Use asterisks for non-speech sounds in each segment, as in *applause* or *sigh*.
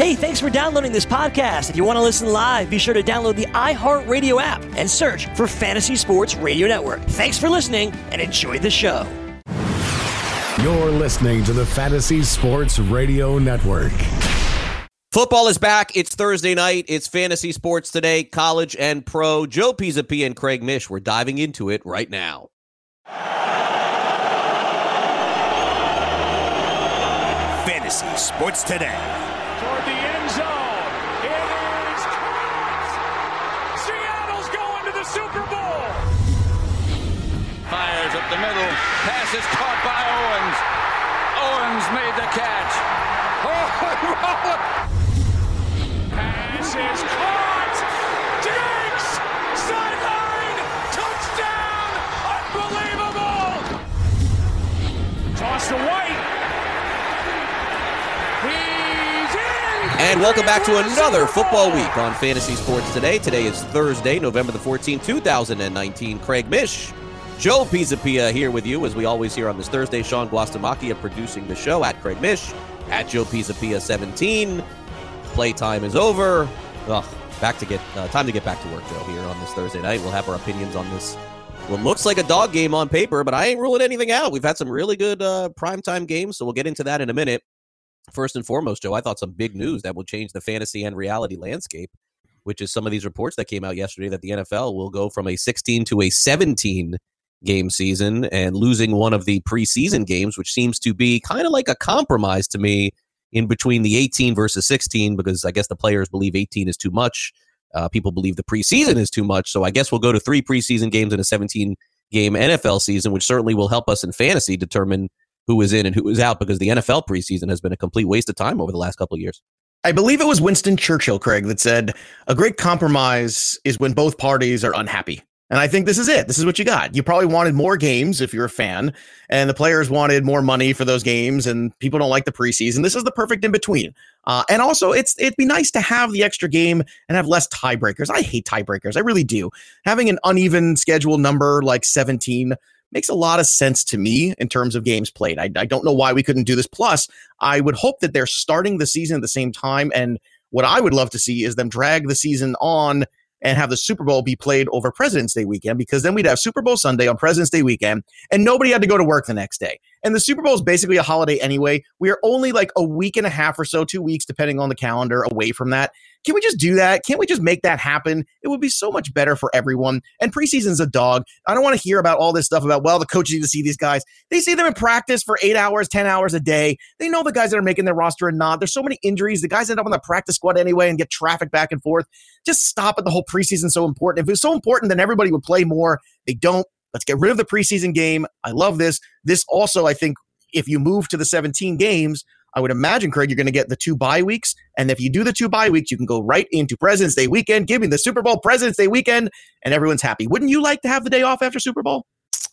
Hey, thanks for downloading this podcast. If you want to listen live, be sure to download the iHeartRadio app and search for Fantasy Sports Radio Network. Thanks for listening and enjoy the show. You're listening to the Fantasy Sports Radio Network. Football is back. It's Thursday night. It's fantasy sports today, college and pro. Joe Pisapia and Craig Mish. We're diving into it right now. Fantasy Sports Today. Pass is caught. Diggs. Sideline. Touchdown. Unbelievable. Toss to White. He's in. And welcome back to another football week on Fantasy Sports Today. Today is Thursday, November the 14th, 2019. Craig Mish, Joe Pisapia here with you, as we always hear on this Thursday. Sean Guastamacchia producing the show at Craig Mish, at Joe Pisapia 17. Playtime is over. Ugh, back to get uh, time to get back to work, Joe. Here on this Thursday night, we'll have our opinions on this. What looks like a dog game on paper, but I ain't ruling anything out. We've had some really good uh, primetime games, so we'll get into that in a minute. First and foremost, Joe, I thought some big news that will change the fantasy and reality landscape, which is some of these reports that came out yesterday that the NFL will go from a 16 to a 17 game season and losing one of the preseason games, which seems to be kind of like a compromise to me in between the 18 versus 16, because I guess the players believe 18 is too much. Uh, people believe the preseason is too much. So I guess we'll go to three preseason games in a 17 game NFL season, which certainly will help us in fantasy determine who is in and who is out because the NFL preseason has been a complete waste of time over the last couple of years. I believe it was Winston Churchill, Craig, that said a great compromise is when both parties are unhappy. And I think this is it. This is what you got. You probably wanted more games if you're a fan, and the players wanted more money for those games, and people don't like the preseason. This is the perfect in between. Uh, and also, it's it'd be nice to have the extra game and have less tiebreakers. I hate tiebreakers. I really do. Having an uneven schedule number like 17 makes a lot of sense to me in terms of games played. I, I don't know why we couldn't do this. Plus, I would hope that they're starting the season at the same time. And what I would love to see is them drag the season on and have the Super Bowl be played over President's Day weekend because then we'd have Super Bowl Sunday on President's Day weekend and nobody had to go to work the next day. And the Super Bowl is basically a holiday anyway. We are only like a week and a half or so, two weeks, depending on the calendar, away from that. Can we just do that? Can't we just make that happen? It would be so much better for everyone. And preseason's a dog. I don't want to hear about all this stuff about, well, the coaches need to see these guys. They see them in practice for eight hours, 10 hours a day. They know the guys that are making their roster and not. There's so many injuries. The guys end up on the practice squad anyway and get traffic back and forth. Just stop it. The whole preseason so important. If it was so important, then everybody would play more. They don't. Let's get rid of the preseason game. I love this. This also, I think, if you move to the 17 games, I would imagine, Craig, you're going to get the two bye weeks. And if you do the two bye weeks, you can go right into President's Day weekend, give me the Super Bowl President's Day weekend, and everyone's happy. Wouldn't you like to have the day off after Super Bowl?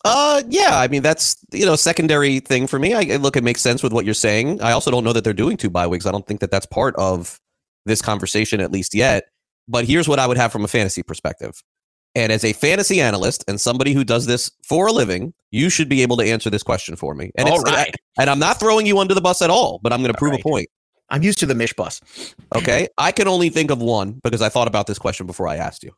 Uh, yeah. I mean, that's you know, secondary thing for me. I, I look, it makes sense with what you're saying. I also don't know that they're doing two bye weeks. I don't think that that's part of this conversation, at least yet. But here's what I would have from a fantasy perspective. And as a fantasy analyst and somebody who does this for a living, you should be able to answer this question for me. And, All right. and I'm not throwing you under the bus at all, but I'm going to prove right. a point. I'm used to the Mish bus. Okay. I can only think of one because I thought about this question before I asked you.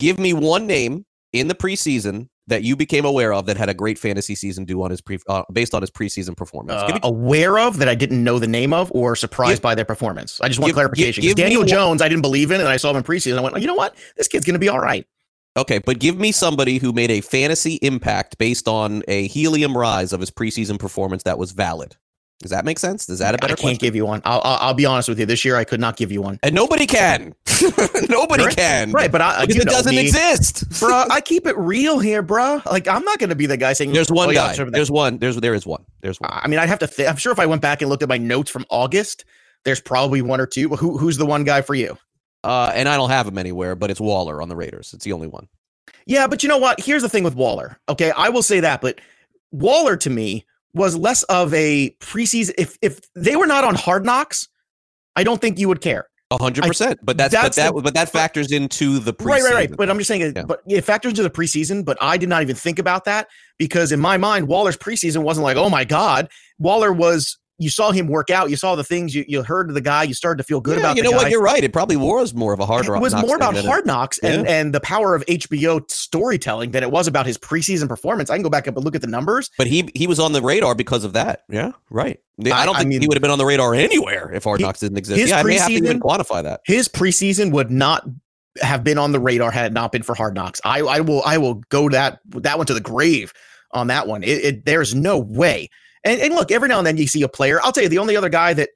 Give me one name in the preseason that you became aware of that had a great fantasy season due on his pre, uh, based on his preseason performance. Uh, me- aware of that I didn't know the name of or surprised Give- by their performance. I just want give- clarification. give- 'cause give me Daniel one- Jones, I didn't believe in, and I saw him in preseason. I went, you know what? This kid's going to be all right. Okay, but give me somebody who made a fantasy impact based on a helium rise of his preseason performance that was valid. Does that make sense? Does that a better I can't question? give you one. I'll, I'll, I'll be honest with you. This year, I could not give you one. and nobody can. *laughs* nobody Right. can. Right, but I, uh, because you it doesn't me. exist. bro. *laughs* I keep it real here, bro. Like I'm not going to be the guy saying There's one "Oh, yeah, guy. sure, There's one. There's there is one. There's one. I mean, I'd have to. Th- I'm sure if I went back and looked at my notes from August, there's probably one or two. Who, who's the one guy for you? Uh, and I don't have him anywhere, but it's Waller on the Raiders. It's the only one. Yeah, but you know what? Here's the thing with Waller. Okay, I will say that, but Waller to me was less of a preseason. If if they were not on Hard Knocks, I don't think you would care. A hundred percent. But that's, that's but that the- but that factors into the preseason. Right, right, right. But I'm just saying, Yeah. but it factors into the preseason. But I did not even think about that because in my mind, Waller's preseason wasn't like, oh my god. Waller was you saw him work out. You saw the things you, you heard of the guy. You started to feel good Yeah, about you know guy. what? You're right. It probably was more of a hard it was more about hard knocks and, Yeah. and the power of HBO storytelling than it was about his preseason performance. I can go back up and look at the numbers. But he he was on the radar because of that. Yeah, right. I, I- don't I think mean- he would have been on the radar anywhere if Hard He- Knocks didn't exist. Yeah, I may have to even quantify that. His preseason would not have been on the radar had it not been for hard knocks. I, I will I will go that that one to the grave on that one. It, it there's no way. And, and look, every now and then you see a player. I'll tell you, the only other guy that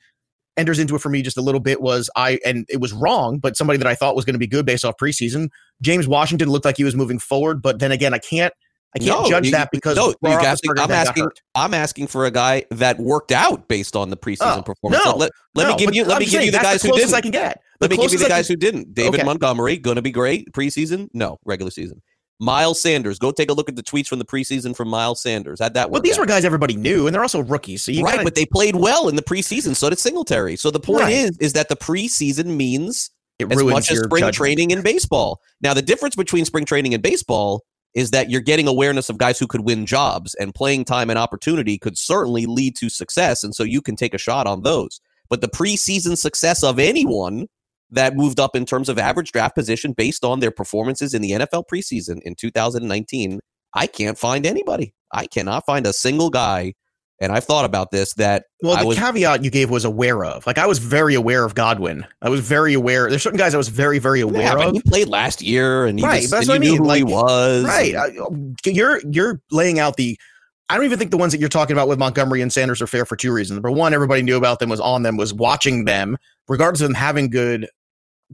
enters into it for me just a little bit was I, and it was wrong, but somebody that I thought was going to be good based off preseason. James Washington looked like he was moving forward, but then again, I can't I can't No, judge you- that because no, you guys- I'm asking. I'm asking for a guy that worked out based on the preseason Oh, performance. no, So let let No, me give you. Let I'm me give you the guys who didn't. I can get. Let me give you the guys can- who didn't. David Okay. Montgomery going to be great preseason. No regular season. Miles Sanders. Go take a look at the tweets from the preseason from Miles Sanders. Had that? But these out. were guys everybody knew, and they're also rookies. So you right, gotta- but they played well in the preseason. So did Singletary. So the point Right. is, is that the preseason means it as much as spring judgment. training in baseball. Now, the difference between spring training and baseball is that you're getting awareness of guys who could win jobs, and playing time and opportunity could certainly lead to success, and so you can take a shot on those. But the preseason success of anyone that moved up in terms of average draft position based on their performances in the NFL preseason in 2019, I can't find anybody. I cannot find a single guy. And I've thought about this that Well, the was caveat you gave was aware of. Like I was very aware of Godwin. I was very aware. There's certain guys I was very, very aware yeah, of. he played last year, and he Right, was, that's and what you I knew mean, like- was. Right. I- um, you're you're laying out the. I don't even think the ones that you're talking about with Montgomery and Sanders are fair for two reasons. Number one, everybody knew about them, was on them, was watching them, regardless of them having good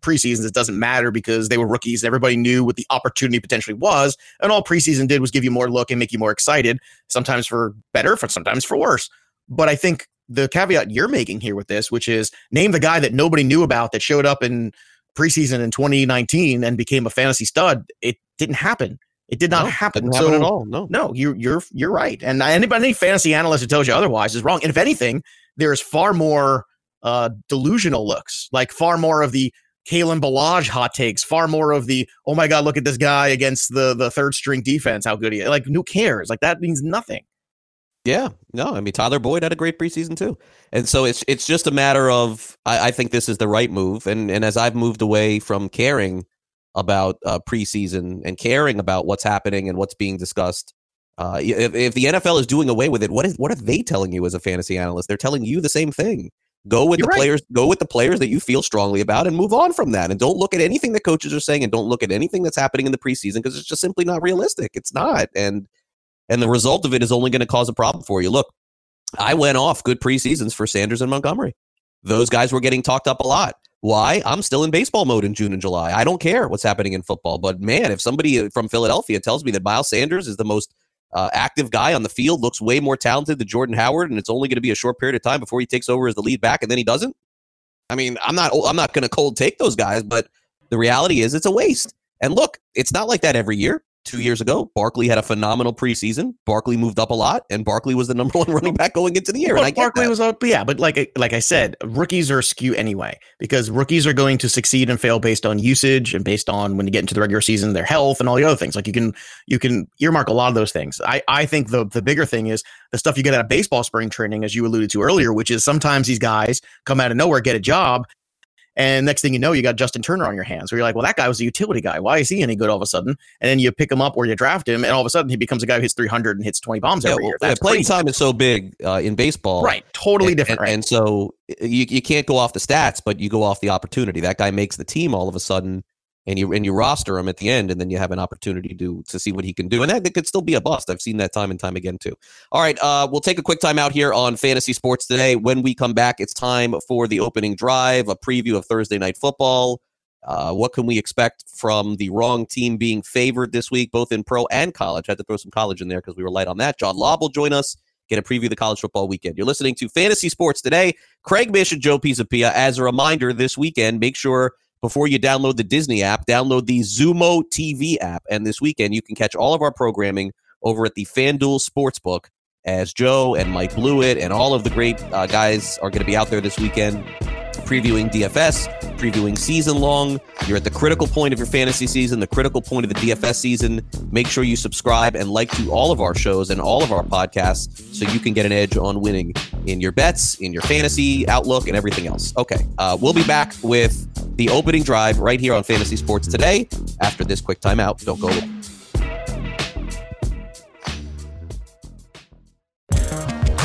preseasons. It doesn't matter because they were rookies. Everybody knew what the opportunity potentially was, and all preseason did was give you more look and make you more excited. Sometimes for better, for sometimes for worse. But I think the caveat you're making here with this, which is name the guy that nobody knew about that showed up in preseason in 2019 and became a fantasy stud. It didn't happen. It did not No, happen. So happen at all. No. no, you're you're you're right. And anybody, any fantasy analyst who tells you otherwise is wrong. And if anything, there is far more uh, delusional looks, like far more of the Kalen Ballage hot takes, far more of the oh my god, look at this guy against the the third string defense, how good he is. Like who cares? Like that means nothing. Yeah, no, I mean Tyler Boyd had a great preseason too, and so it's it's just a matter of I, I think this is the right move, and and as I've moved away from caring about uh, preseason and caring about what's happening and what's being discussed, uh, if, if the NFL is doing away with it, what is what are they telling you as a fantasy analyst? They're telling you the same thing. Go with You're the right. players. Go with the players that you feel strongly about, and move on from that. And don't look at anything that coaches are saying, and don't look at anything that's happening in the preseason because it's just simply not realistic. It's not, and and the result of it is only going to cause a problem for you. Look, I went off good preseasons for Sanders and Montgomery. Those guys were getting talked up a lot. Why? I'm still in baseball mode in June and July. I don't care what's happening in football. But man, if somebody uh, from Philadelphia tells me that Miles Sanders is the most uh, active guy on the field, looks way more talented than Jordan Howard, and it's only going to be a short period of time before he takes over as the lead back, and then he doesn't. I mean, I'm not. I'm not going to cold take those guys, but the reality is it's a waste. And look, it's not like that every year. Two years ago, Barkley had a phenomenal preseason. Barkley moved up a lot, and Barkley was the number *laughs* one running back going into the year. and Well, I Barkley was up, yeah, but like like I said, rookies are askew anyway because rookies are going to succeed and fail based on usage and based on when you get into the regular season, their health and all the other things. Like you can you can earmark a lot of those things. I I think the the bigger thing is the stuff you get out of baseball spring training, as you alluded to earlier, which is sometimes these guys come out of nowhere, get a job. And next thing you know, you got Justin Turner on your hands where you're like, well, that guy was a utility guy. Why is he any good all of a sudden? And then you pick him up or you draft him, and all of a sudden he becomes a guy who hits 300 and hits 20 bombs Yeah, every well, year. yeah, playing crazy. time is so big uh, in baseball, Right. Totally and, different. And, right. and so you you can't go off the stats, but you go off the opportunity. That guy makes the team all of a sudden, and you and you roster him at the end, and then you have an opportunity to to see what he can do, and that, that could still be a bust. I've seen that time and time again too. All right, uh, we'll take a quick time out here on fantasy sports today. When we come back, it's time for the opening drive, a preview of Thursday night football. Uh, what can we expect from the wrong team being favored this week, both in pro and college? I had to throw some college in there because we were light on that. John Laub will join us, get a preview of the college football weekend. You're listening to Fantasy Sports today. Craig Mish and Joe Pisapia. As a reminder, this weekend, make sure before you download the Disney app, download the Zumo TV app. And this weekend, you can catch all of our programming over at the FanDuel Sportsbook as Joe and Mike Blewett and all of the great uh, guys are going to be out there this weekend previewing DFS, previewing season long. You're at the critical point of your fantasy season, the critical point of the DFS season. Make sure you subscribe and like to all of our shows and all of our podcasts so you can get an edge on winning in your bets, in your fantasy outlook, and everything else. Okay, uh, we'll be back with the opening drive right here on Fantasy Sports today after this quick timeout. Don't go away.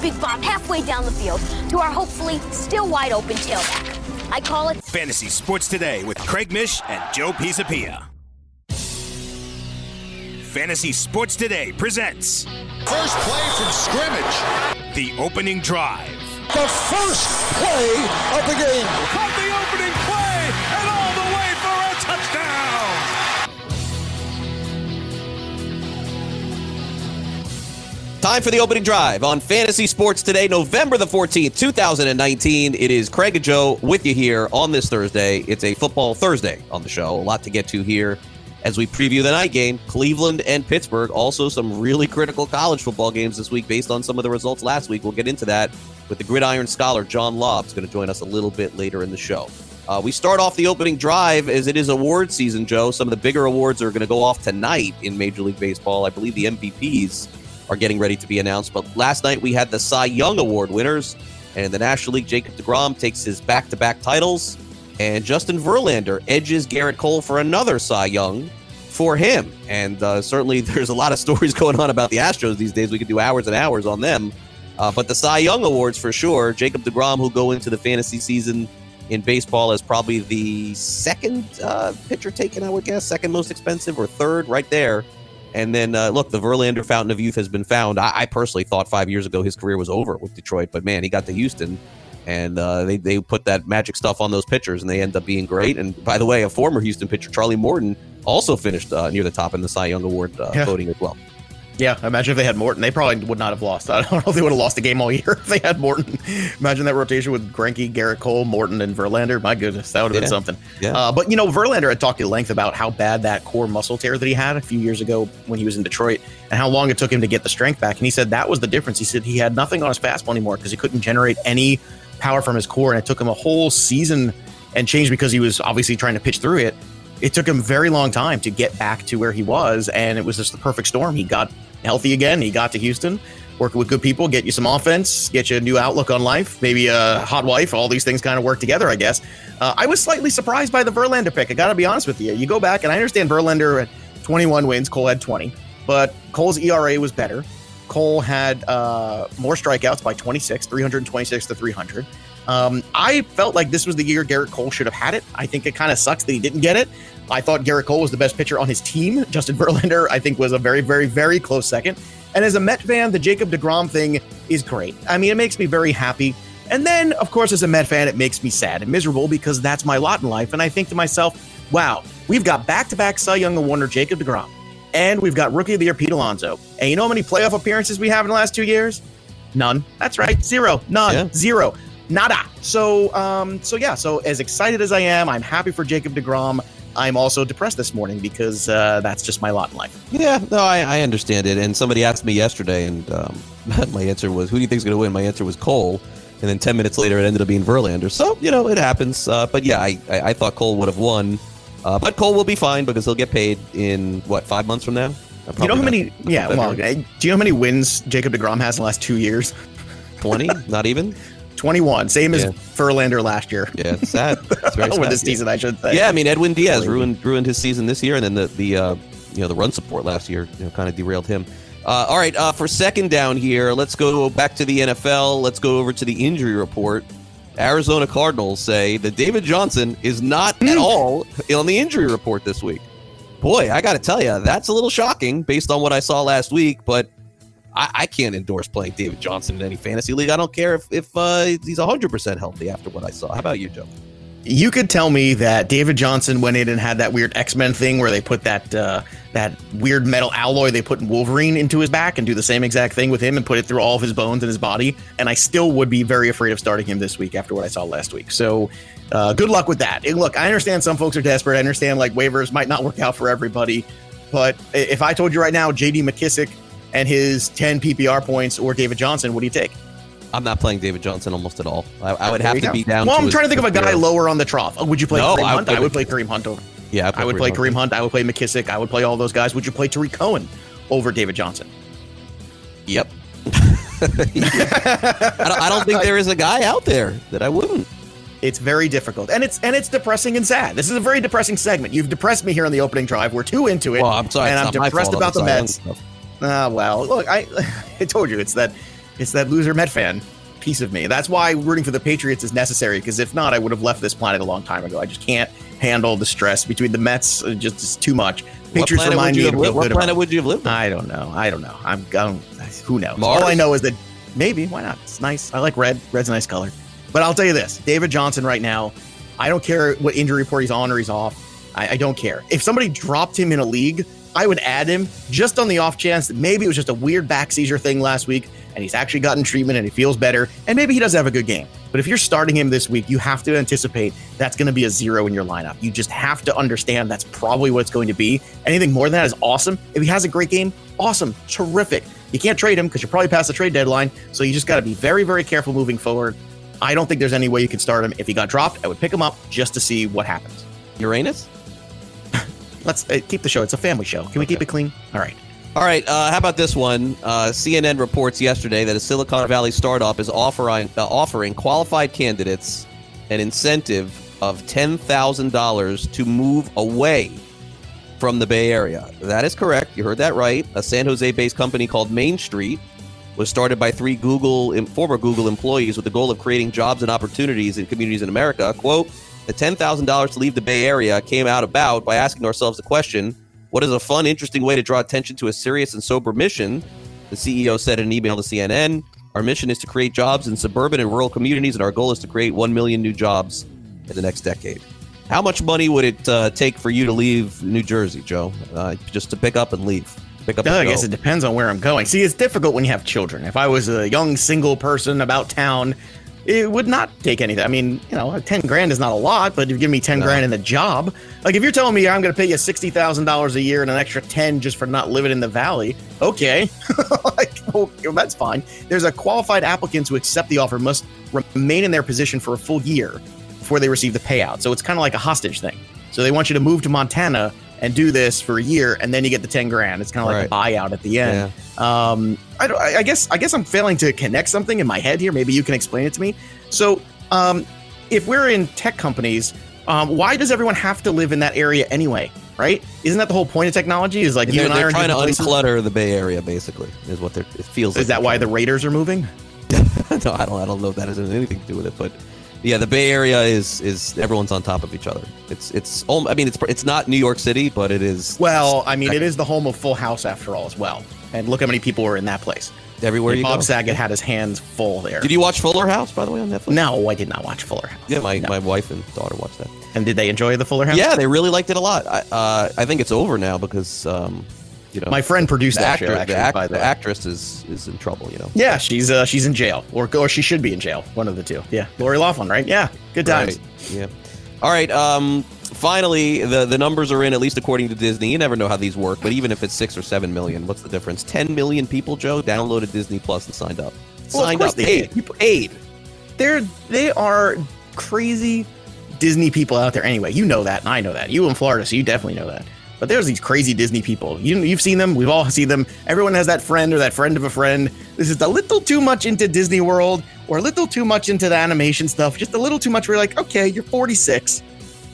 Big Bob halfway down the field to our hopefully still wide open tailback. I call it Fantasy Sports Today with Craig Mish and Joe Pisapia. Fantasy Sports Today presents First play from scrimmage. the opening drive. The first play of the game. Caught the opening play Time for the opening drive on Fantasy Sports today, November the 14th, 2019. It is Craig and Joe with you here on this Thursday. It's a football Thursday on the show. A lot to get to here as we preview the night game, Cleveland and Pittsburgh. Also, some really critical college football games this week based on some of the results last week. We'll get into that with the gridiron scholar, John Laub's going to join us a little bit later in the show. Uh, we start off the opening drive as it is award season, Joe. Some of the bigger awards are going to go off tonight in Major League Baseball. I believe the MVPs are getting ready to be announced. But last night we had the Cy Young Award winners, and in the National League, Jacob DeGrom takes his back to back titles, and Justin Verlander edges Gerrit Cole for another Cy Young for him. And uh, certainly *laughs* there's a lot of stories going on about the Astros these days. We could do hours and hours on them. Uh, but the Cy Young Awards for sure. Jacob DeGrom, who'll go into the fantasy season in baseball as probably the second uh, pitcher taken, I would guess, second most expensive or third, right there. And then uh, look, the Verlander fountain of youth has been found. I, I, personally thought five years ago his career was over with Detroit, but man, he got to Houston, and uh, they they put that magic stuff on those pitchers, and they end up being great. And by the way, a former Houston pitcher, Charlie Morton, also finished uh, near the top in the Cy Young Award uh, Yeah. voting as well. Yeah, imagine if they had Morton. They probably would not have lost. *laughs* I don't know if they would have lost the game all year *laughs* if they had Morton. Imagine that rotation with Greinke, Gerrit Cole, Morton, and Verlander. My goodness, that would have Yeah. been something. Yeah. Uh, but, you know, Verlander had talked at length about how bad that core muscle tear that he had a few years ago when he was in Detroit and how long it took him to get the strength back. And he said that was the difference. He said he had nothing on his fastball anymore because he couldn't generate any power from his core. And it took him a whole season and change because he was obviously trying to pitch through it. It took him a very long time to get back to where he was. And it was just the perfect storm. He got healthy again. He got to Houston, working with good people, get you some offense, get you a new outlook on life, maybe a hot wife. All these things kind of work together, I guess. Uh, I was slightly surprised by the Verlander pick. I got to be honest with you. You go back, and I understand Verlander had 21 wins, Cole had 20, but Cole's ERA was better. Cole had uh, more strikeouts by 26, 326 to 300. Um, I felt like this was the year Gerrit Cole should have had it. I think it kind of sucks that he didn't get it. I thought Gerrit Cole was the best pitcher on his team. *laughs* Justin Verlander, I think, was a very, very, very close second. And as a Met fan, the Jacob DeGrom thing is great. I mean, it makes me very happy. And then, of course, as a Met fan, it makes me sad and miserable because that's my lot in life. And I think to myself, wow, we've got back to back Cy Young Award winner Jacob DeGrom, and we've got Rookie of the Year Pete Alonso. And you know how many playoff appearances we have in the last two years? None. That's right, zero, none, Yeah. zero, nada. So, um, so yeah. So as excited as I am, I'm happy for Jacob Degrom. I'm also depressed this morning because uh, that's just my lot in life. Yeah, no, I, I understand it. And somebody asked me yesterday, and um, *laughs* my answer was, "Who do you think's going to win?" My answer was Cole, and then ten minutes later, it ended up being Verlander. So you know, it happens. Uh, but yeah, I, I, I thought Cole would have won, uh, but Cole will be fine because he'll get paid in what five months from now. Uh, you know how many? Yeah. Well, do you know how many wins Jacob Degrom has in the last two years? twenty, *laughs* not even. 21, same as Yeah. Verlander last year. Yeah, it's sad. It's very *laughs* sad. this season, I should say. Yeah, I mean Edwin Diaz ruined ruined his season this year, and then the the uh, you know the run support last year you know kind of derailed him. Uh, all right, uh, for second down here, let's go back to the NFL. Let's go over to the injury report. Arizona Cardinals say that David Johnson is not Hmm. at all on the injury report this week. Boy, I got to tell you, that's a little shocking based on what I saw last week. But I, I can't endorse playing David Johnson in any fantasy league. I don't care if if uh, he's hundred percent healthy after what I saw. How about you, Joe? you could tell me that David Johnson went in and had that weird X Men thing where they put that uh, that weird metal alloy they put in Wolverine into his back and do the same exact thing with him and put it through all of his bones and his body, and I still would be very afraid of starting him this week after what I saw last week. So, uh, good luck with that. And look, I understand some folks are desperate. I understand like waivers might not work out for everybody, but if I told you right now, J.D. McKissic and his 10 PPR points or David Johnson, what do you take? I'm not playing David Johnson almost at all. I, I oh, would have to go. be down. Well, I'm trying to think of a guy lower on the trough. Oh, would you play No, Kareem I- Hunt? I I, would would- play Kareem Hunt over. Yeah, I'd play Kareem Hunt. I would play McKissic. I would play all those guys. Would you play Tarik Cohen over David Johnson? Yep. *laughs* I, don't, I don't think there is a guy out there that I wouldn't. It's very difficult, and it's and it's depressing and sad. This is a very depressing segment. You've depressed me here on the opening drive. We're too into it, Well, I'm sorry, and I'm depressed about the Cy Young Mets. Ah, well, look, I *laughs* I told you it's that it's that loser Met fan piece of me. That's why rooting for the Patriots is necessary. Because if not, I would have left this planet a long time ago. I just can't handle the stress between the Mets. uh, Just it's too much. What Patriots remind would you me lived? What about planet would you have lived? on? I don't know. I don't know. I'm going. Who knows? Mars? All I know is that maybe why not? It's nice. I like red. Red's a nice color. But I'll tell you this: David Johnson right now. I don't care what injury report he's on or he's off. I, I don't care. If somebody dropped him in a league, I would add him just on the off chance that maybe it was just a weird back seizure thing last week and he's actually gotten treatment and he feels better and maybe he does have a good game. But if you're starting him this week, you have to anticipate that's going to be a zero in your lineup. You just have to understand that's probably what it's going to be. Anything more than that is awesome. If he has a great game, awesome, terrific. You can't trade him because you're probably past the trade deadline. So you just got to be very, very careful moving forward. I don't think there's any way you can start him. If he got dropped, I would pick him up just to see what happens. Uranus? Let's uh, keep the show. It's a family show. Can we keep it clean? All right. All right. Uh, how about this one? Uh, CNN reports yesterday that a Silicon Valley startup is offering uh, offering qualified candidates an incentive of ten thousand dollars to move away from the Bay Area. That is correct. You heard that right. A San Jose-based company called Main Street was started by three Google former Google employees with the goal of creating jobs and opportunities in communities in America. Quote: The ten thousand dollars to leave the Bay Area came out about by asking ourselves the question: What is a fun, interesting way to draw attention to a serious and sober mission? The CEO said in an email to CNN: Our mission is to create jobs in suburban and rural communities, and our goal is to create one million new jobs in the next decade. How much money would it uh, take for you to leave New Jersey, Joe? Uh, just to pick up and leave. Pick up. And I guess it depends on where I'm going. See, it's difficult when you have children. If I was a young single person about town, it would not take anything. I mean, you know, 10 grand is not a lot, but if you give me 10 No. grand in the job, like if you're telling me I'm going to pay you $60,000 a year and an extra 10 just for not living in the valley, okay. *laughs* like, well, that's fine. There's a qualified applicant who accept the offer must remain in their position for a full year before they receive the payout. So it's kind of like a hostage thing. So they want you to move to Montana and do this for a year, and then you get the 10 grand. It's kind of like a buyout at the end. Um, I, I I guess I guess I'm failing to connect something in my head here. Maybe you can explain it to me. So, um, if we're in tech companies, um, why does everyone have to live in that area anyway? Right? Isn't that the whole point of technology? Is like you and I they're trying to places? unclutter the Bay Area, basically, is what they're, it feels like. Is that why the Raiders are moving? *laughs* no, I don't. I don't know if that has anything to do with it, but yeah, the Bay Area is is everyone's on top of each other. It's it's. I mean, it's it's not New York City, but it is. Well, I mean, it is the home of Full House after all, as well. And look how many people were in that place. Everywhere you Bob go. Saget had his hands full there. Did you watch Fuller House, by the way, on Netflix? No, I did not watch Fuller House. Yeah, my, my wife and daughter watched that. And did they enjoy the Fuller House? Yeah, they really liked it a lot. I uh, I think it's over now because um, you know My friend produced the that actor, show, the, actually, act- by the the actress is is in trouble. You know. Yeah, she's uh, she's in jail, or or she should be in jail. One of the two. Yeah, Lori Loughlin, right? Yeah, good times. Right. Yeah. All right. Um. Finally, the the numbers are in at least according to Disney. You never know how these work, but even if it's six or seven million, what's the difference? Ten million people, Joe, downloaded Disney Plus and signed up. Well, signed up. they paid. did. People paid. They're they are crazy Disney people out there. Anyway, you know that, and I know that. You in Florida, so you definitely know that. But there's these crazy Disney people. You you've seen them. We've all seen them. Everyone has that friend or that friend of a friend. This is a little too much into Disney World, or a little too much into the animation stuff. Just a little too much. You're like, okay, you're 46.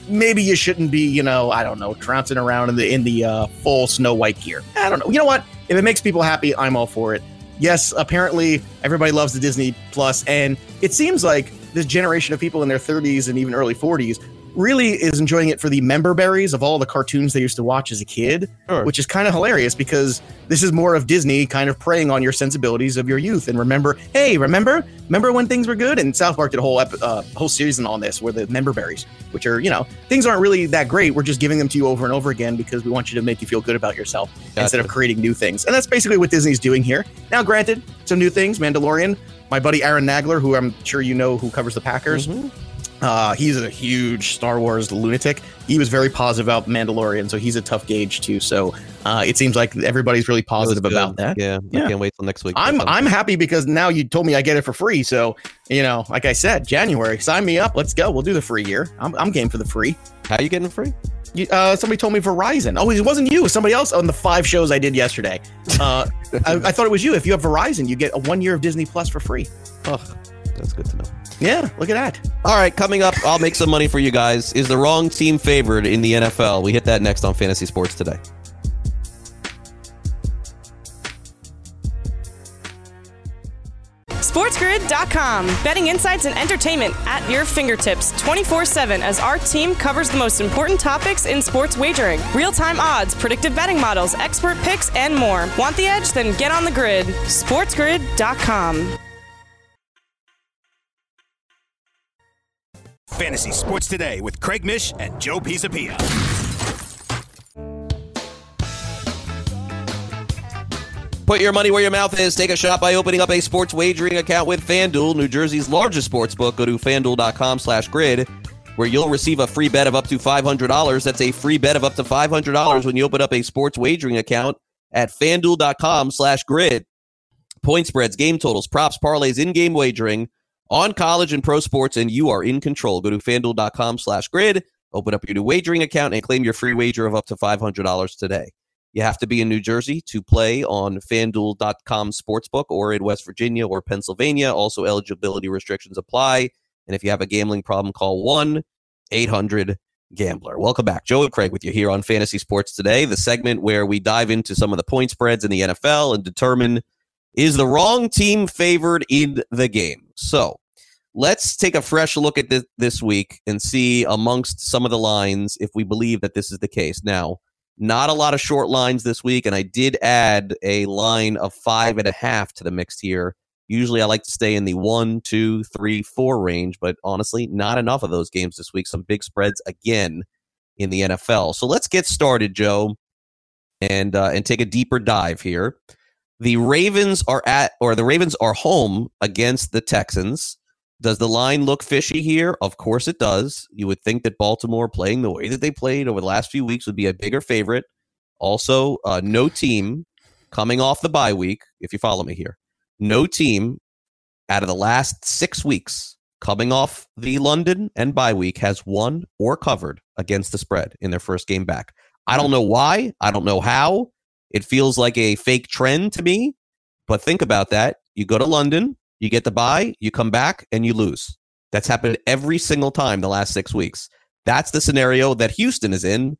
Maybe you shouldn't be, you know, I don't know, trouncing around in the in the uh, full Snow White gear. I don't know. You know what? If it makes people happy, I'm all for it. Yes, apparently everybody loves the Disney Plus, and it seems like this generation of people in their 30s and even early 40s really is enjoying it for the member berries of all the cartoons they used to watch as a kid, Sure. which is kind of hilarious because this is more of Disney kind of preying on your sensibilities of your youth. And remember, hey, remember, remember when things were good? And South Park did a whole ep- uh, whole season on this, where the member berries, which are you know things aren't really that great. We're just giving them to you over and over again because we want you to make you feel good about yourself instead of creating new things. And that's basically what Disney's doing here. Now, granted, some new things, Mandalorian. My buddy Aaron Nagler, who I'm sure you know, who covers the Packers. Uh, he's a huge Star Wars lunatic. He was very positive about Mandalorian, so he's a tough gauge too. So uh, it seems like everybody's really positive good. about that. Yeah, I can't wait till next week. I'm I'm happy because now you told me I get it for free. So you know, like I said, January, sign me up. Let's go. We'll do the free year. I'm I'm game for the free. How you getting free? You, uh, somebody told me Verizon. Oh, it wasn't you. It was somebody else on the five shows I did yesterday. Uh, *laughs* I, I thought it was you. If you have Verizon, you get a one year of Disney Plus for free. Oh, that's good to know. Yeah, look at that. All right, coming up, I'll make some money for you guys. Is the wrong team favored in the NFL? We hit that next on Fantasy Sports today. SportsGrid.com. Betting insights and entertainment at your fingertips 24 7 as our team covers the most important topics in sports wagering real time odds, predictive betting models, expert picks, and more. Want the edge? Then get on the grid. SportsGrid.com. Fantasy Sports Today with Craig Mish and Joe Pisapia. Put your money where your mouth is. Take a shot by opening up a sports wagering account with FanDuel, New Jersey's largest sports book. Go to fanduel.com slash grid, where you'll receive a free bet of up to $500. That's a free bet of up to $500 when you open up a sports wagering account at fanduel.com slash grid. Point spreads, game totals, props, parlays, in-game wagering on college and pro sports, and you are in control. Go to fanduel.com slash grid, open up your new wagering account, and claim your free wager of up to $500 today. You have to be in New Jersey to play on fanduel.com sportsbook or in West Virginia or Pennsylvania. Also, eligibility restrictions apply. And if you have a gambling problem, call 1 800 Gambler. Welcome back. Joe and Craig with you here on Fantasy Sports Today, the segment where we dive into some of the point spreads in the NFL and determine is the wrong team favored in the game. So let's take a fresh look at this, this week and see amongst some of the lines if we believe that this is the case. Now, not a lot of short lines this week, and I did add a line of five and a half to the mix here. Usually I like to stay in the one, two, three, four range, but honestly, not enough of those games this week. Some big spreads again in the NFL. So let's get started, Joe, and uh, and take a deeper dive here. The Ravens are at, or the Ravens are home against the Texans. Does the line look fishy here? Of course it does. You would think that Baltimore playing the way that they played over the last few weeks would be a bigger favorite. Also, uh, no team coming off the bye week, if you follow me here, no team out of the last six weeks coming off the London and bye week has won or covered against the spread in their first game back. I don't know why. I don't know how. It feels like a fake trend to me. But think about that. You go to London, you get the bye, you come back, and you lose. That's happened every single time the last six weeks. That's the scenario that Houston is in.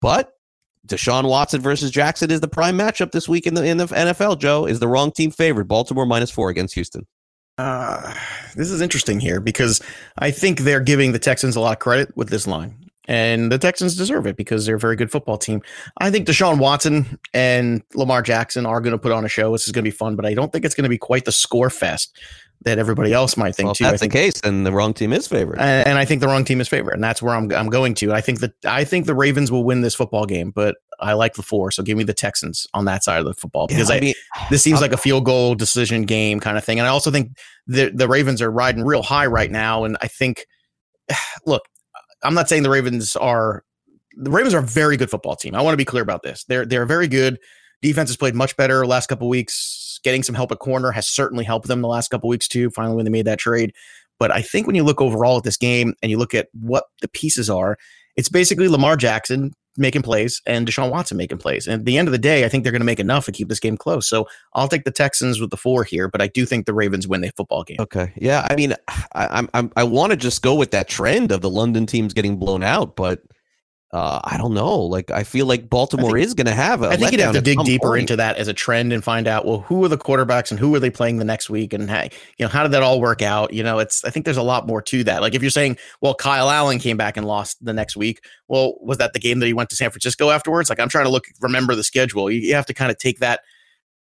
But Deshaun Watson versus Jackson is the prime matchup this week in the in the NFL. Joe is the wrong team favored. Baltimore minus four against Houston. Uh, this is interesting here because I think they're giving the Texans a lot of credit with this line. And the Texans deserve it because they're a very good football team. I think Deshaun Watson and Lamar Jackson are going to put on a show. This is going to be fun, but I don't think it's going to be quite the score fest that everybody else might think Well, if too. that's I think, the case, then the wrong team is favored. and, and I think the wrong team is favored, and that's where I'm I'm going to. I think that I think the Ravens will win this football game, but I like the four, so give me the Texans on that side of the football Yeah, because I I, mean, this seems like a field goal decision game kind of thing, and I also think the the Ravens are riding real high right now, and I think *sighs* look, I'm not saying the Ravens are the Ravens are a very good football team. I want to be clear about this. They're they're very good. Defense has played much better last couple weeks. Getting some help at corner has certainly helped them the last couple weeks too. Finally, when they made that trade, but I think when you look overall at this game and you look at what the pieces are, it's basically Lamar Jackson making plays and Deshaun Watson making plays. And at the end of the day, I think they're going to make enough to keep this game close. So I'll take the Texans with the four here, but I do think the Ravens win the football game. Okay. Yeah. I mean, *sighs* I, I'm, I'm I want to just go with that trend of the London teams getting blown out, but uh, I don't know. Like I feel like Baltimore think- is going to have a. I think you'd have to dig deeper point. into that as a trend and find out well who are the quarterbacks and who are they playing the next week and how, you know how did that all work out you know it's i think there's a lot more to that like if you're saying well kyle allen came back and lost the next week well was that the game that he went to san francisco afterwards like i'm trying to look remember the schedule you, you have to kind of take that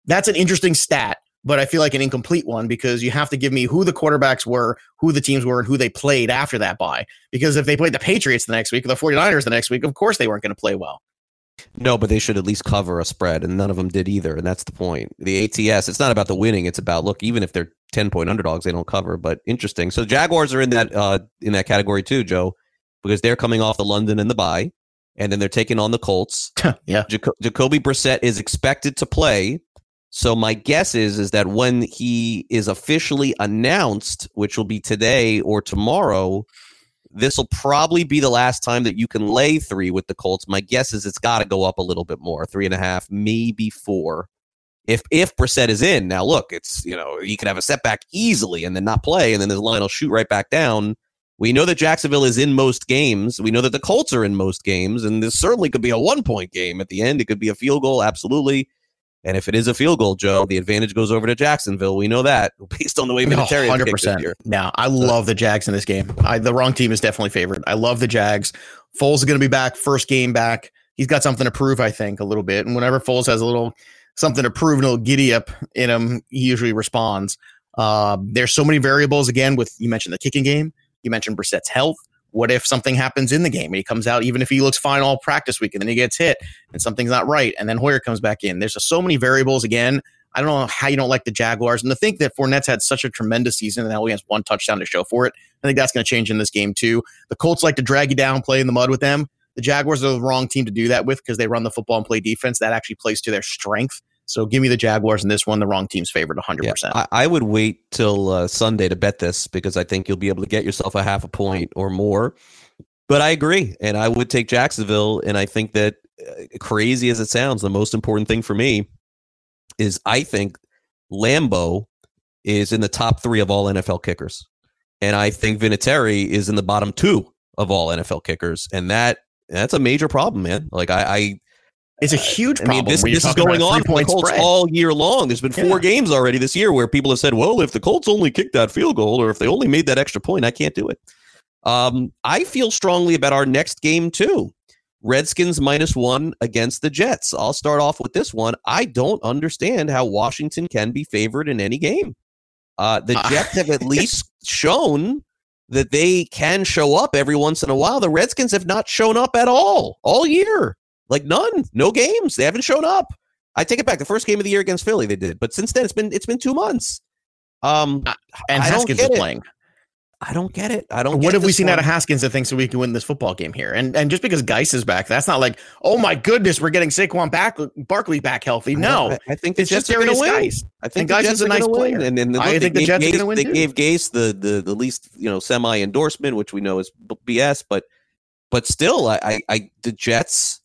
that's an interesting stat but i feel like an incomplete one because you have to give me who the quarterbacks were who the teams were and who they played after that bye because if they played the patriots the next week or the 49ers the next week of course they weren't going to play well No, but they should at least cover a spread, and none of them did either. And that's the point. The ATS, it's not about the winning; it's about look. Even if they're ten point underdogs, they don't cover. But interesting. So Jaguars are in that uh, in that category too, Joe, because they're coming off the London and the bye, and then they're taking on the Colts. *laughs* yeah, Jaco- Jacoby Brissett is expected to play. So my guess is is that when he is officially announced, which will be today or tomorrow, this will probably be the last time that you can lay three with the Colts. My guess is it's got to go up a little bit more, three and a half, maybe four. If if Brissett is in, now look, it's you know he could have a setback easily and then not play, and then the line will shoot right back down. We know that Jacksonville is in most games. We know that the Colts are in most games, and this certainly could be a one point game at the end. It could be a field goal, absolutely. And if it is a field goal, Joe, the advantage goes over to Jacksonville. We know that *laughs* based on the way No, Vinatieri has hundred kicked this percent. year. Now, I love the Jags in this game. I, the wrong team is definitely favored. I love the Jags. Foles is going to be back, first game back. He's got something to prove, I think, a little bit. And whenever Foles has a little something to prove, and a little giddy up in him, he usually responds. Uh, there's so many variables. Again, with you mentioned the kicking game, you mentioned Brissett's health. What if something happens in the game and he comes out, even if he looks fine all practice week, and then he gets hit and something's not right, and then Hoyer comes back in? There's just so many variables. Again, I don't know how you don't like the Jaguars. And to think that Fournette's had such a tremendous season and now he has one touchdown to show for it, I think that's going to change in this game too. The Colts like to drag you down, play in the mud with them. The Jaguars are the wrong team to do that with because they run the football and play defense. That actually plays to their strength. So give me the Jaguars in this one. The wrong team's favored 100%. I, I would wait till uh, Sunday to bet this because I think you'll be able to get yourself a half a point or more. But I agree, and I would take Jacksonville. And I think that, uh, crazy as it sounds, the most important thing for me is I think Lambo is in the top three of all NFL kickers, and I think Vinatieri is in the bottom two of all NFL kickers, and that that's a major problem, man. Like I, I it's a huge I mean, problem this, this is going on for the Colts spread. all year long. There's been four Yeah. games already this year where people have said, "Well, if the Colts only kicked that field goal, or if they only made that extra point, I can't do it." Um, I feel strongly about our next game too. Redskins minus one against the Jets. I'll start off with this one. I don't understand how Washington can be favored in any game. Uh, the Ah. Jets have at *laughs* least shown that they can show up every once in a while. The Redskins have not shown up at all all year. Like none, no games. They haven't shown up. I take it back. The first game of the year against Philly, they did, but since then it's been it's been two months. Um, and I don't Haskins get is it. playing. I don't get it. I don't. What have we seen out of. Haskins that thinks that we can win this football game here? And and just because Guice is back, that's not like, oh my goodness, we're getting Saquon back, Barkley back healthy. No, I, I think it's Jets just are going to Derrius win. Guice. I think Guice is a nice player. win. And, and I look, think they the Jets are win They too. gave Gase the the the least you know semi endorsement, which we know is BS. But but still, I I, I the Jets.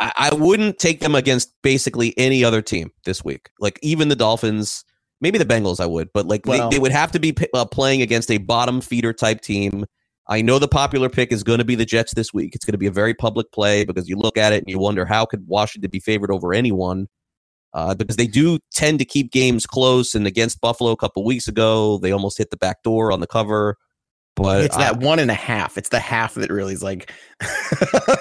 I, I wouldn't take them against basically any other team this week. Like even the Dolphins, maybe the Bengals, I would, but like Well- they, they would have to be p- uh, playing against a bottom feeder type team. I know the popular pick is going to be the Jets this week. It's going to be a very public play because you look at it and you wonder how could Washington be favored over anyone? Uh, because they do tend to keep games close. And against Buffalo a couple weeks ago, they almost hit the back door on the cover. But it's I, that one and a half. It's the half that really is like. *laughs*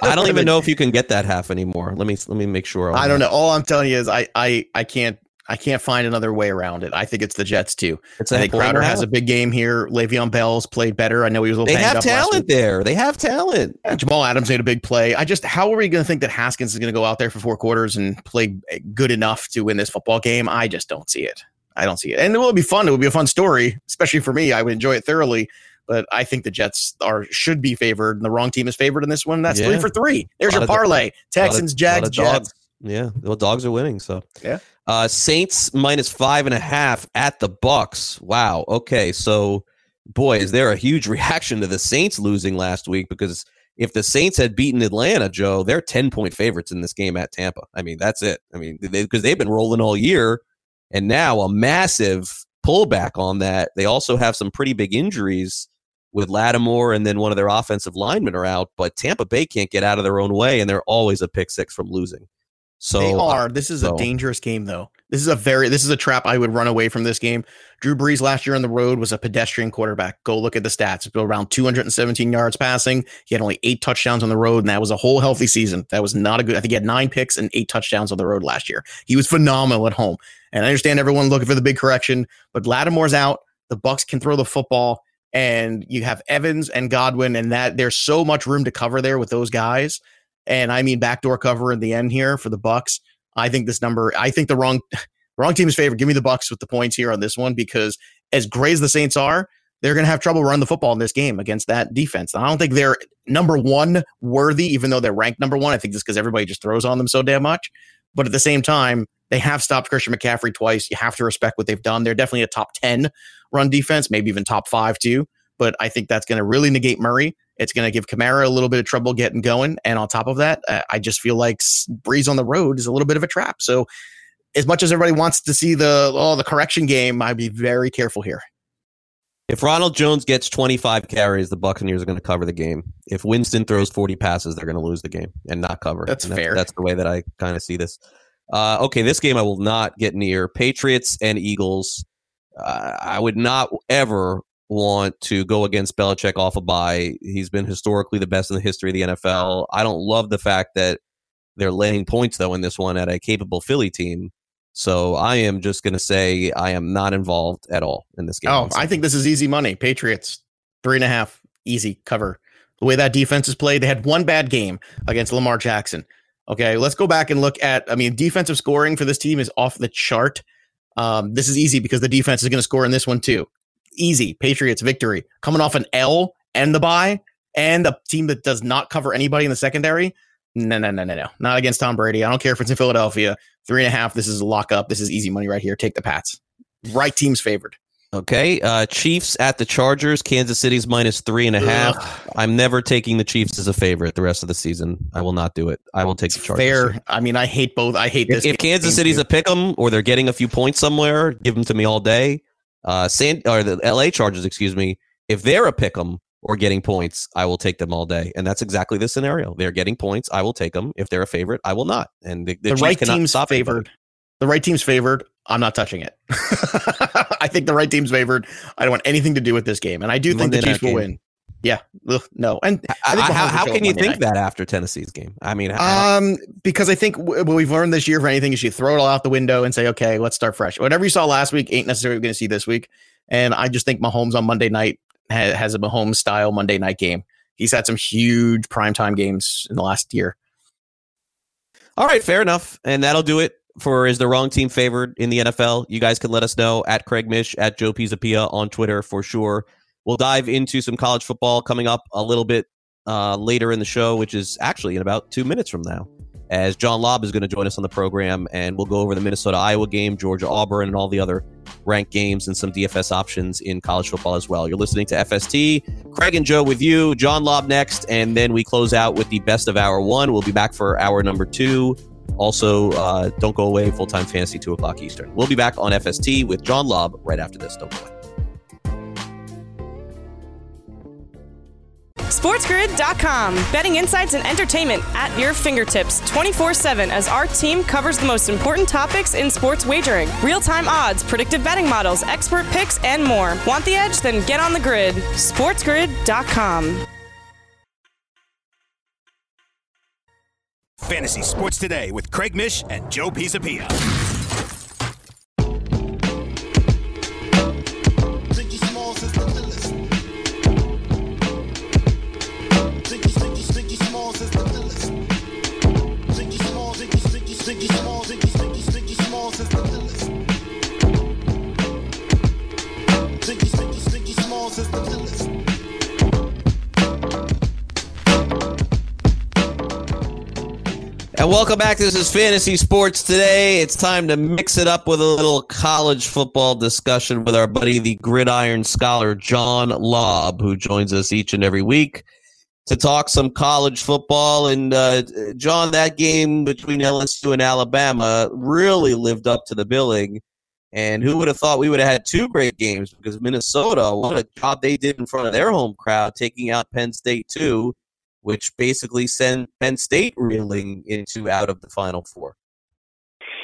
I don't even know if you can get that half anymore. Let me let me make sure. I don't know. All I'm telling you is I I I can't I can't find another way around it. I think it's the Jets too. It's I think Crowder has a big game here. Le'Veon Bell's played better. I know he was a little. They banged have talent there. They have talent. Yeah, Jamal Adams made a big play. I just, how are we going to think that Haskins is going to go out there for four quarters and play eh, good enough to win this football game? I just don't see it. I don't see it. And it will be fun. It will be a fun story, especially for me. I would enjoy it thoroughly. But I think the Jets are should be favored, and the wrong team is favored in this one. That's three for three. There's your parlay: of- Texans, lot Jags, Jets. dogs. Yeah, well, dogs are winning. So Yeah. Uh, Saints minus five and a half at the Bucks. Wow. Okay, so boy, is there a huge *laughs* reaction to the Saints losing last week? Because if the Saints had beaten Atlanta, Joe, they're ten point favorites in this game at Tampa. I mean, that's it. I mean, because they, have been rolling all year, and now a massive pullback on that. They also have some pretty big injuries with Lattimore and then one of their offensive linemen are out, but Tampa Bay can't get out of their own way, and they're always a pick six from losing. So they uh, are. This is so. a dangerous game, though. This is a very this is a trap. I would run away from this game. Drew Brees last year on the road was a pedestrian quarterback. Go look at the stats. Around 217 yards passing. He had only eight touchdowns on the road, and that was a whole healthy season. That was not a good. I think he had nine picks and eight touchdowns on the road last year. He was phenomenal at home. And I understand everyone looking for the big correction, but Lattimore's out. The Bucks can throw the football, and you have Evans and Godwin, and that there's so much room to cover there with those guys. And I mean backdoor cover in the end here for the Bucks. I think this number. I think the wrong *laughs* wrong team is favored. Give me the Bucks with the points here on this one because as great as the Saints are, they're going to have trouble running the football in this game against that defense. I don't think they're number one worthy, even though they're ranked number one. I think just because everybody just throws on them so damn much. But at the same time, they have stopped Christian McCaffrey twice. You have to respect what they've done. They're definitely a top 10 run defense, maybe even top five, too. But I think that's going to really negate Murray. It's going to give Kamara a little bit of trouble getting going. And on top of that, I just feel like Brees on the road is a little bit of a trap. So, as much as everybody wants to see the oh the correction game, I'd be very careful here. If Ronald Jones gets 25 carries, the Buccaneers are going to cover the game. If Winston throws 40 passes, they're going to lose the game and not cover. That's and fair. That's the way that I kind of see this. Uh, okay, this game I will not get near. Patriots and Eagles. Uh, I would not ever want to go against Belichick off a bye. He's been historically the best in the history of the NFL. I don't love the fact that they're laying points though in this one at a capable Philly team. So I am just going to say I am not involved at all in this game. Oh, I think this is easy money. Patriots three and a half, easy cover. The way that defense is played, they had one bad game against Lamar Jackson. Okay, let's go back and look at. I mean, defensive scoring for this team is off the chart. Um, this is easy because the defense is going to score in this one too. Easy, Patriots victory coming off an L and the bye, and a team that does not cover anybody in the secondary. No, no, no, no, no. Not against Tom Brady. I don't care if it's in Philadelphia. Three and a half. This is a lock up. This is easy money right here. Take the Pats. Right team's favored. Okay. Uh, Chiefs at the Chargers. Kansas City's minus three and a half. Ugh. I'm never taking the Chiefs as a favorite the rest of the season. I will not do it. I will take the Chargers. Fair. I mean, I hate both. I hate this. If, if Kansas City's too. a pick 'em or they're getting a few points somewhere, give them to me all day. Uh, San or the LA Chargers, excuse me. If they're a pick 'em, or getting points, I will take them all day. And that's exactly the scenario. They're getting points. I will take them. If they're a favorite, I will not. And the, the, the right team's favored. Anybody. The right team's favored. I'm not touching it. *laughs* I think the right team's favored. I don't want anything to do with this game. And I do Monday think the Chiefs will game. win. Yeah, Ugh, no, and I I, how, how can you think night. that after Tennessee's game? I mean, um, because I think what we've learned this year for anything is you throw it all out the window and say, okay, let's start fresh. Whatever you saw last week ain't necessarily going to see this week. And I just think Mahomes on Monday night has a Mahomes style Monday night game. He's had some huge primetime games in the last year. All right, fair enough. And that'll do it for Is the Wrong Team Favored in the NFL. You guys can let us know at Craig Mish, at Joe Pisapia on Twitter for sure. We'll dive into some college football coming up a little bit uh, later in the show, which is actually in about two minutes from now as John Laub is going to join us on the program, and we'll go over the Minnesota Iowa game, Georgia Auburn, and all the other ranked games and some DFS options in college football as well. You're listening to FST. Craig and Joe with you, John Laub next, and then we close out with the best of hour one. We'll be back for hour number two. Also, uh, don't go away, full time fantasy, 2 o'clock Eastern. We'll be back on FST with John Laub right after this. Don't go away. SportsGrid.com. Betting insights and entertainment at your fingertips 24 7 as our team covers the most important topics in sports wagering real time odds, predictive betting models, expert picks, and more. Want the edge? Then get on the grid. SportsGrid.com. Fantasy Sports Today with Craig Mish and Joe Pisapia. Welcome back. This is Fantasy Sports Today. It's time to mix it up with a little college football discussion with our buddy, the gridiron scholar, John Laub, who joins us each and every week to talk some college football. And uh, John, that game between LSU and Alabama really lived up to the billing. And who would have thought we would have had two great games because Minnesota, what a job they did in front of their home crowd, taking out Penn State too, which basically sent Penn State reeling into out of the Final Four.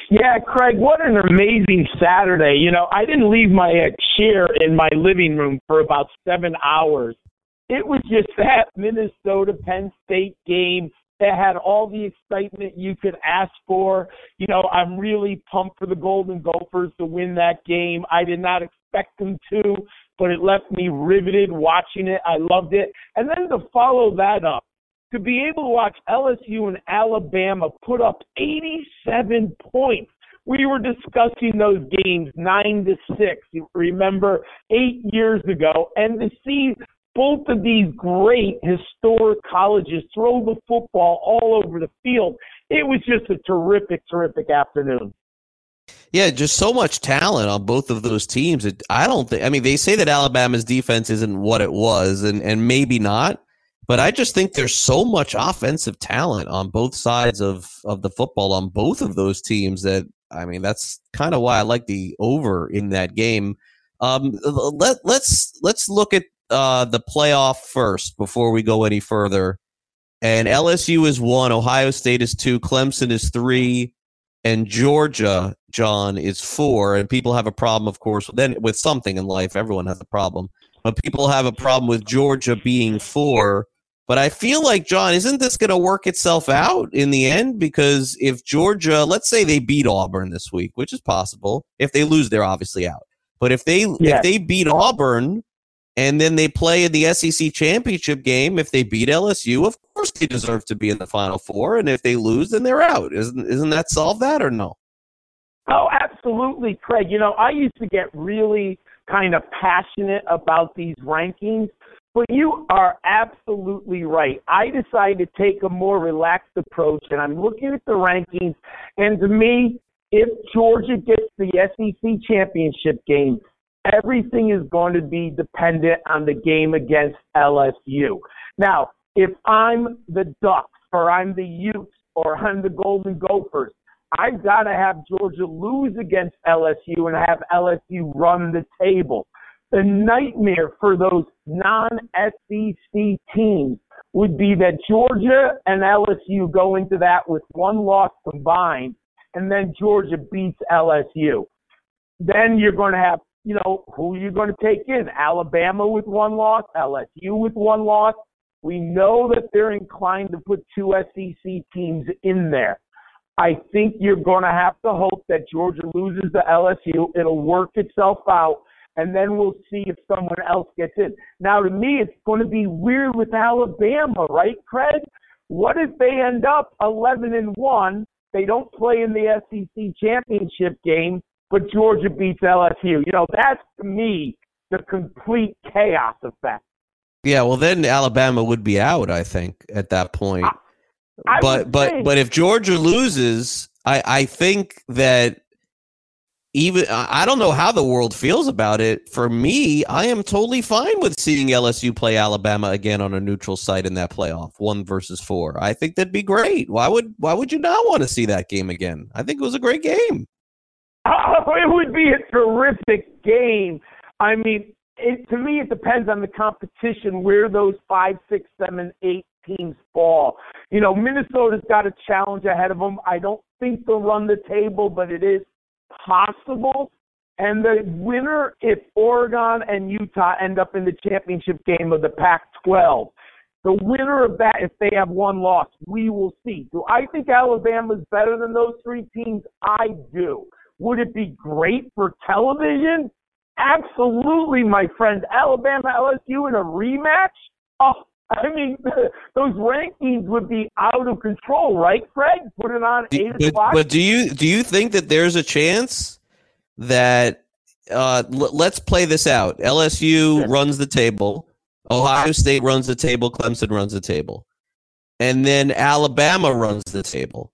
Yeah, Craig, what an amazing Saturday. You know, I didn't leave my uh, chair in my living room for about seven hours. It was just *laughs* that Minnesota Penn State game that had all the excitement you could ask for. You know, I'm really pumped for the Golden Gophers to win that game. I did not expect them to, but it left me riveted watching it. I loved it. And then to follow that up to be able to watch LSU and Alabama put up 87 points. We were discussing those games nine to six. You remember eight years ago, and to see both of these great historic colleges throw the football all over the field, it was just a terrific, terrific afternoon. Yeah, just so much talent on both of those teams. I don't think. I mean, they say that Alabama's defense isn't what it was, and and maybe not. But I just think there's so much offensive talent on both sides of, of the football on both of those teams that I mean that's kind of why I like the over in that game. Um, let let's let's look at uh, the playoff first before we go any further. And LSU is one, Ohio State is two, Clemson is three, and Georgia, John, is four. And people have a problem, of course, then with something in life. Everyone has a problem, but people have a problem with Georgia being four but I feel like, John, isn't this going to work itself out in the end? Because if Georgia, let's say they beat Auburn this week, which is possible. If they lose, they're obviously out. But if they if they beat Auburn and then they play in the SEC championship game, if they beat LSU, of course they deserve to be in the Final Four. And if they lose, then they're out. Isn't isn't that solve that or no? Oh, absolutely, Craig. You know, I used to get really kind of passionate about these rankings but you are absolutely right. I decided to take a more relaxed approach, and I'm looking at the rankings. And to me, if Georgia gets the SEC championship game, everything is going to be dependent on the game against LSU. Now, if I'm the Ducks, or I'm the Utes, or I'm the Golden Gophers, I've got to have Georgia lose against LSU and have LSU run the table the nightmare for those non-SEC teams would be that Georgia and LSU go into that with one loss combined, and then Georgia beats LSU. Then you're going to have, you know, who you're going to take in. Alabama with one loss, LSU with one loss. We know that they're inclined to put two SEC teams in there. I think you're going to have to hope that Georgia loses to LSU. It'll work itself out and then we'll see if someone else gets in. Now, to me, it's going to be weird with Alabama, right, Craig? What if they end up 11 and 1? They don't play in the SEC championship game, but Georgia beats LSU. You know, that's to me the complete chaos effect. Yeah, well, then Alabama would be out, I think, at that point. I, I but but think. but if Georgia loses, I I think that even I don't know how the world feels about it. For me, I am totally fine with seeing LSU play Alabama again on a neutral site in that playoff, one versus four. I think that'd be great. Why would why would you not want to see that game again? I think it was a great game. Oh, *laughs* it would be a terrific game. I mean, it, to me, it depends on the competition where those five, six, seven, eight teams fall. You know, Minnesota's got a challenge ahead of them. I don't think they'll run the table, but it is possible. And the winner, if Oregon and Utah end up in the championship game of the Pac 12, the winner of that, if they have one loss, we will see. Do I think Alabama's better than those three teams? I do. Would it be great for television? Absolutely, my friend. Alabama LSU in a rematch? Oh, I mean, *laughs* those rankings would be out of control, right, Fred? Put it on eight but, o'clock. But do you do you think that there's a chance that uh, l- let's play this out? LSU runs the table, Ohio State runs the table, Clemson runs the table, and then Alabama runs the table.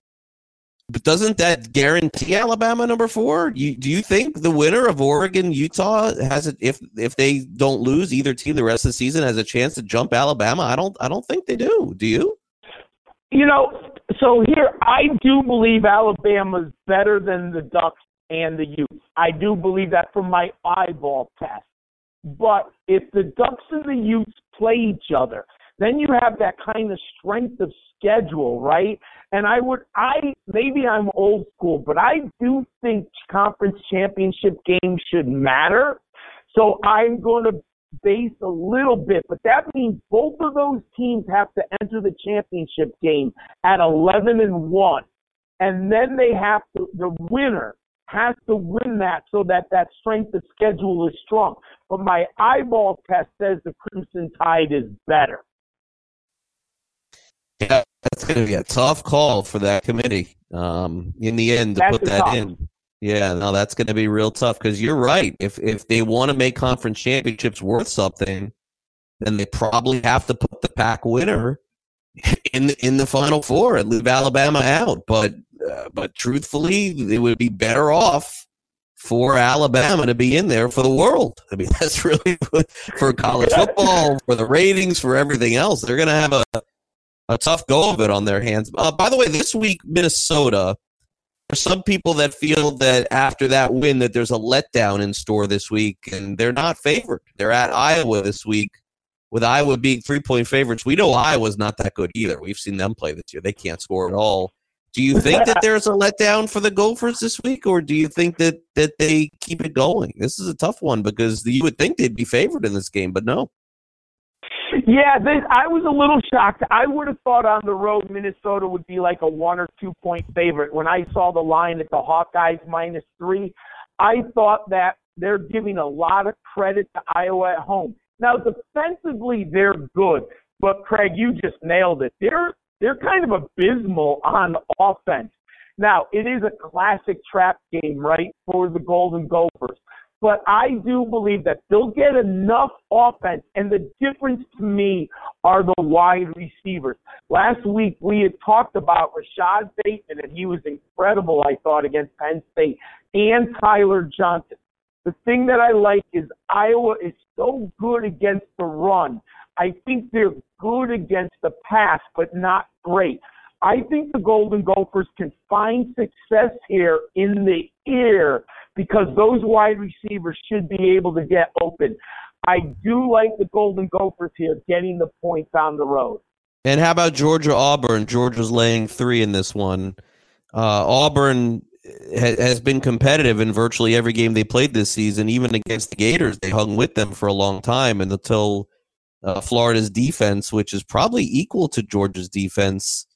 But doesn't that guarantee Alabama number four? You, do you think the winner of Oregon Utah has it if if they don't lose either team the rest of the season has a chance to jump Alabama? I don't I don't think they do. Do you? You know, so here I do believe Alabama's better than the Ducks and the Utes. I do believe that from my eyeball test. But if the Ducks and the Utes play each other, then you have that kind of strength of schedule, right? And I would, I maybe I'm old school, but I do think conference championship games should matter. So I'm going to base a little bit, but that means both of those teams have to enter the championship game at 11 and 1. And then they have to, the winner has to win that so that that strength of schedule is strong. But my eyeball test says the Crimson Tide is better. Yeah, that's going to be a tough call for that committee um, in the end to That's put that tough. in. Yeah, no, that's going to be real tough because you're right. If if they want to make conference championships worth something, then they probably have to put the Pac winner *laughs* in the, in the final four and leave Alabama out. But uh, but truthfully, it would be better off for Alabama to be in there for the world. I mean, *laughs* that's really for college football, for the ratings, for everything else. They're going to have a a tough go of it on their hands. Uh, by the way, this week Minnesota. There's some people that feel that after that win that there's a letdown in store this week, and they're not favored. They're at Iowa this week, with Iowa being three point favorites. We know Iowa's not that good either. We've seen them play this year; they can't score at all. Do you think that there's a letdown for the Gophers this week, or do you think that that they keep it going? This is a tough one because you would think they'd be favored in this game, but no. Yeah, this, I was a little shocked. I would have thought on the road Minnesota would be like a one or two point favorite. When I saw the line at the Hawkeyes minus three, I thought that they're giving a lot of credit to Iowa at home. Now defensively they're good, but Craig, you just nailed it. They're they're kind of abysmal on offense. Now it is a classic trap game, right, for the Golden Gophers. But I do believe that they'll get enough offense, and the difference to me are the wide receivers. Last week we had talked about Rashod Bateman, and he was incredible, I thought, against Penn State, and Tyler Johnson. The thing that I like is Iowa is so good against the run. I think they're good against the pass, but not great. I think the Golden Gophers can find success here in the air because those wide receivers should be able to get open. I do like the Golden Gophers here getting the points on the road. And how about Georgia Auburn? Georgia's laying three in this one. Uh, Auburn ha- has been competitive in virtually every game they played this season, even against the Gators. They hung with them for a long time, and until uh, Florida's defense, which is probably equal to Georgia's defense,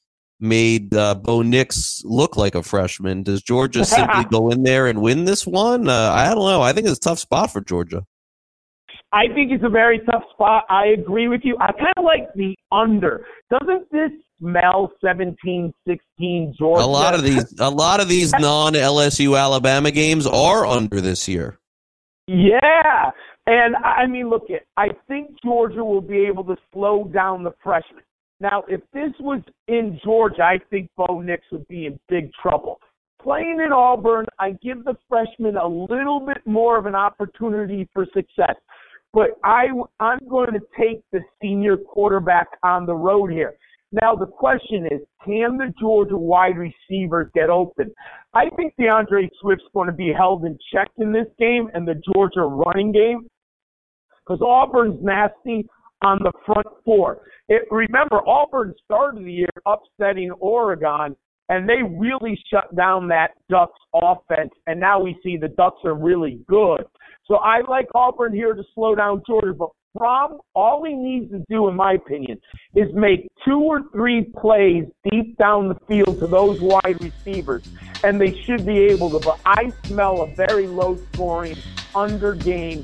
made uh, Bo Nix look like a freshman. Does Georgia *laughs* simply go in there and win this one? Uh, I don't know. I think it's a tough spot for Georgia. I think it's a very tough spot. I agree with you. I kind of like the under. Doesn't this smell 17 16 Georgia? A lot of these, a lot of these *laughs* non LSU Alabama games are under this year. Yeah. And I mean, look, it. I think Georgia will be able to slow down the freshmen. Now, if this was in Georgia, I think Bo Nix would be in big trouble. Playing in Auburn, I give the freshmen a little bit more of an opportunity for success. But I, I'm going to take the senior quarterback on the road here. Now, the question is, can the Georgia wide receivers get open? I think D'Andre Swift's going to be held in check in this game and the Georgia running game because Auburn's nasty on the front four. It, remember, Auburn started the year upsetting Oregon, and they really shut down that Ducks offense, and now we see the Ducks are really good. So I like Auburn here to slow down Georgia, but Fromm, all he needs to do, in my opinion, is make two or three plays deep down the field to those wide receivers, and they should be able to. But I smell a very low scoring, under game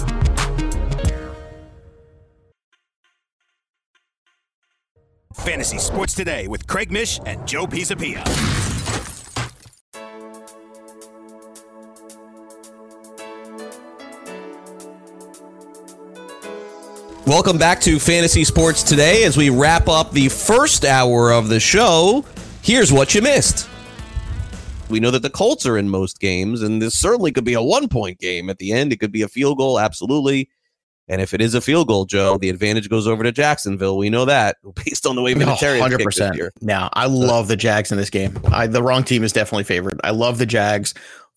Fantasy Sports Today with Craig Mish and Joe Pisapia. Welcome back to Fantasy Sports Today as we wrap up the first hour of the show. Here's what you missed. We know that the Colts are in most games, and this certainly could be a one point game at the end. It could be a field goal, absolutely. And if it is a field goal, Joe, the advantage goes over to Jacksonville. We know that *laughs* based on the way Vinatieri hundred percent. Now, I love the Jags in this game. I, the wrong team is definitely favored. I love the Jags.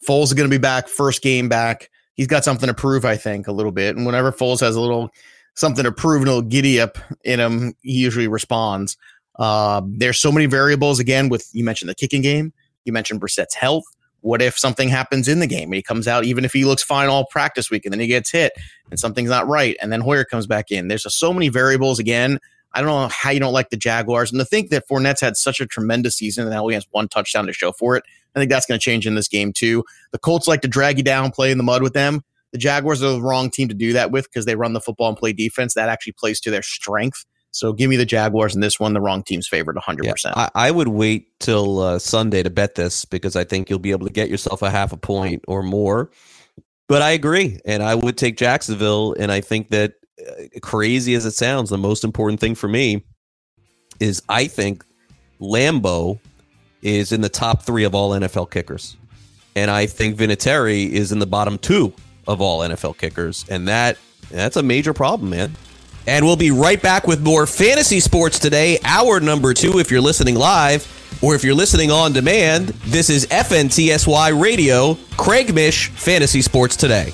Foles is going to be back, first game back. He's got something to prove, I think, a little bit. And whenever Foles has a little something to prove, a little giddy up in him, he usually responds. Uh, there's so many variables. Again, with you mentioned the kicking game, you mentioned Brissett's health. What if something happens in the game he comes out, even if he looks fine all practice week, and then he gets hit and something's not right, and then Hoyer comes back in? There's just so many variables. Again, I don't know how you don't like the Jaguars, and to think that Fournette's had such a tremendous season and now he has one touchdown to show for it. I think that's going to change in this game too. The Colts like to drag you down, play in the mud with them. The Jaguars are the wrong team to do that with because they run the football and play defense. That actually plays to their strength. So give me the Jaguars in this one. The wrong team's favored 100%. Yeah, I, I, would wait till uh, Sunday to bet this because I think you'll be able to get yourself a half a point or more. But I agree. And I would take Jacksonville. And I think that, uh, crazy as it sounds, the most important thing for me is I think Lambo is in the top three of all NFL kickers. And I think Vinatieri is in the bottom two of all NFL kickers. And that that's a major problem, man. And we'll be right back with more fantasy sports today, hour number two, if you're listening live, or if you're listening on demand. This is FNTSY Radio, Craig Mish, Fantasy Sports Today.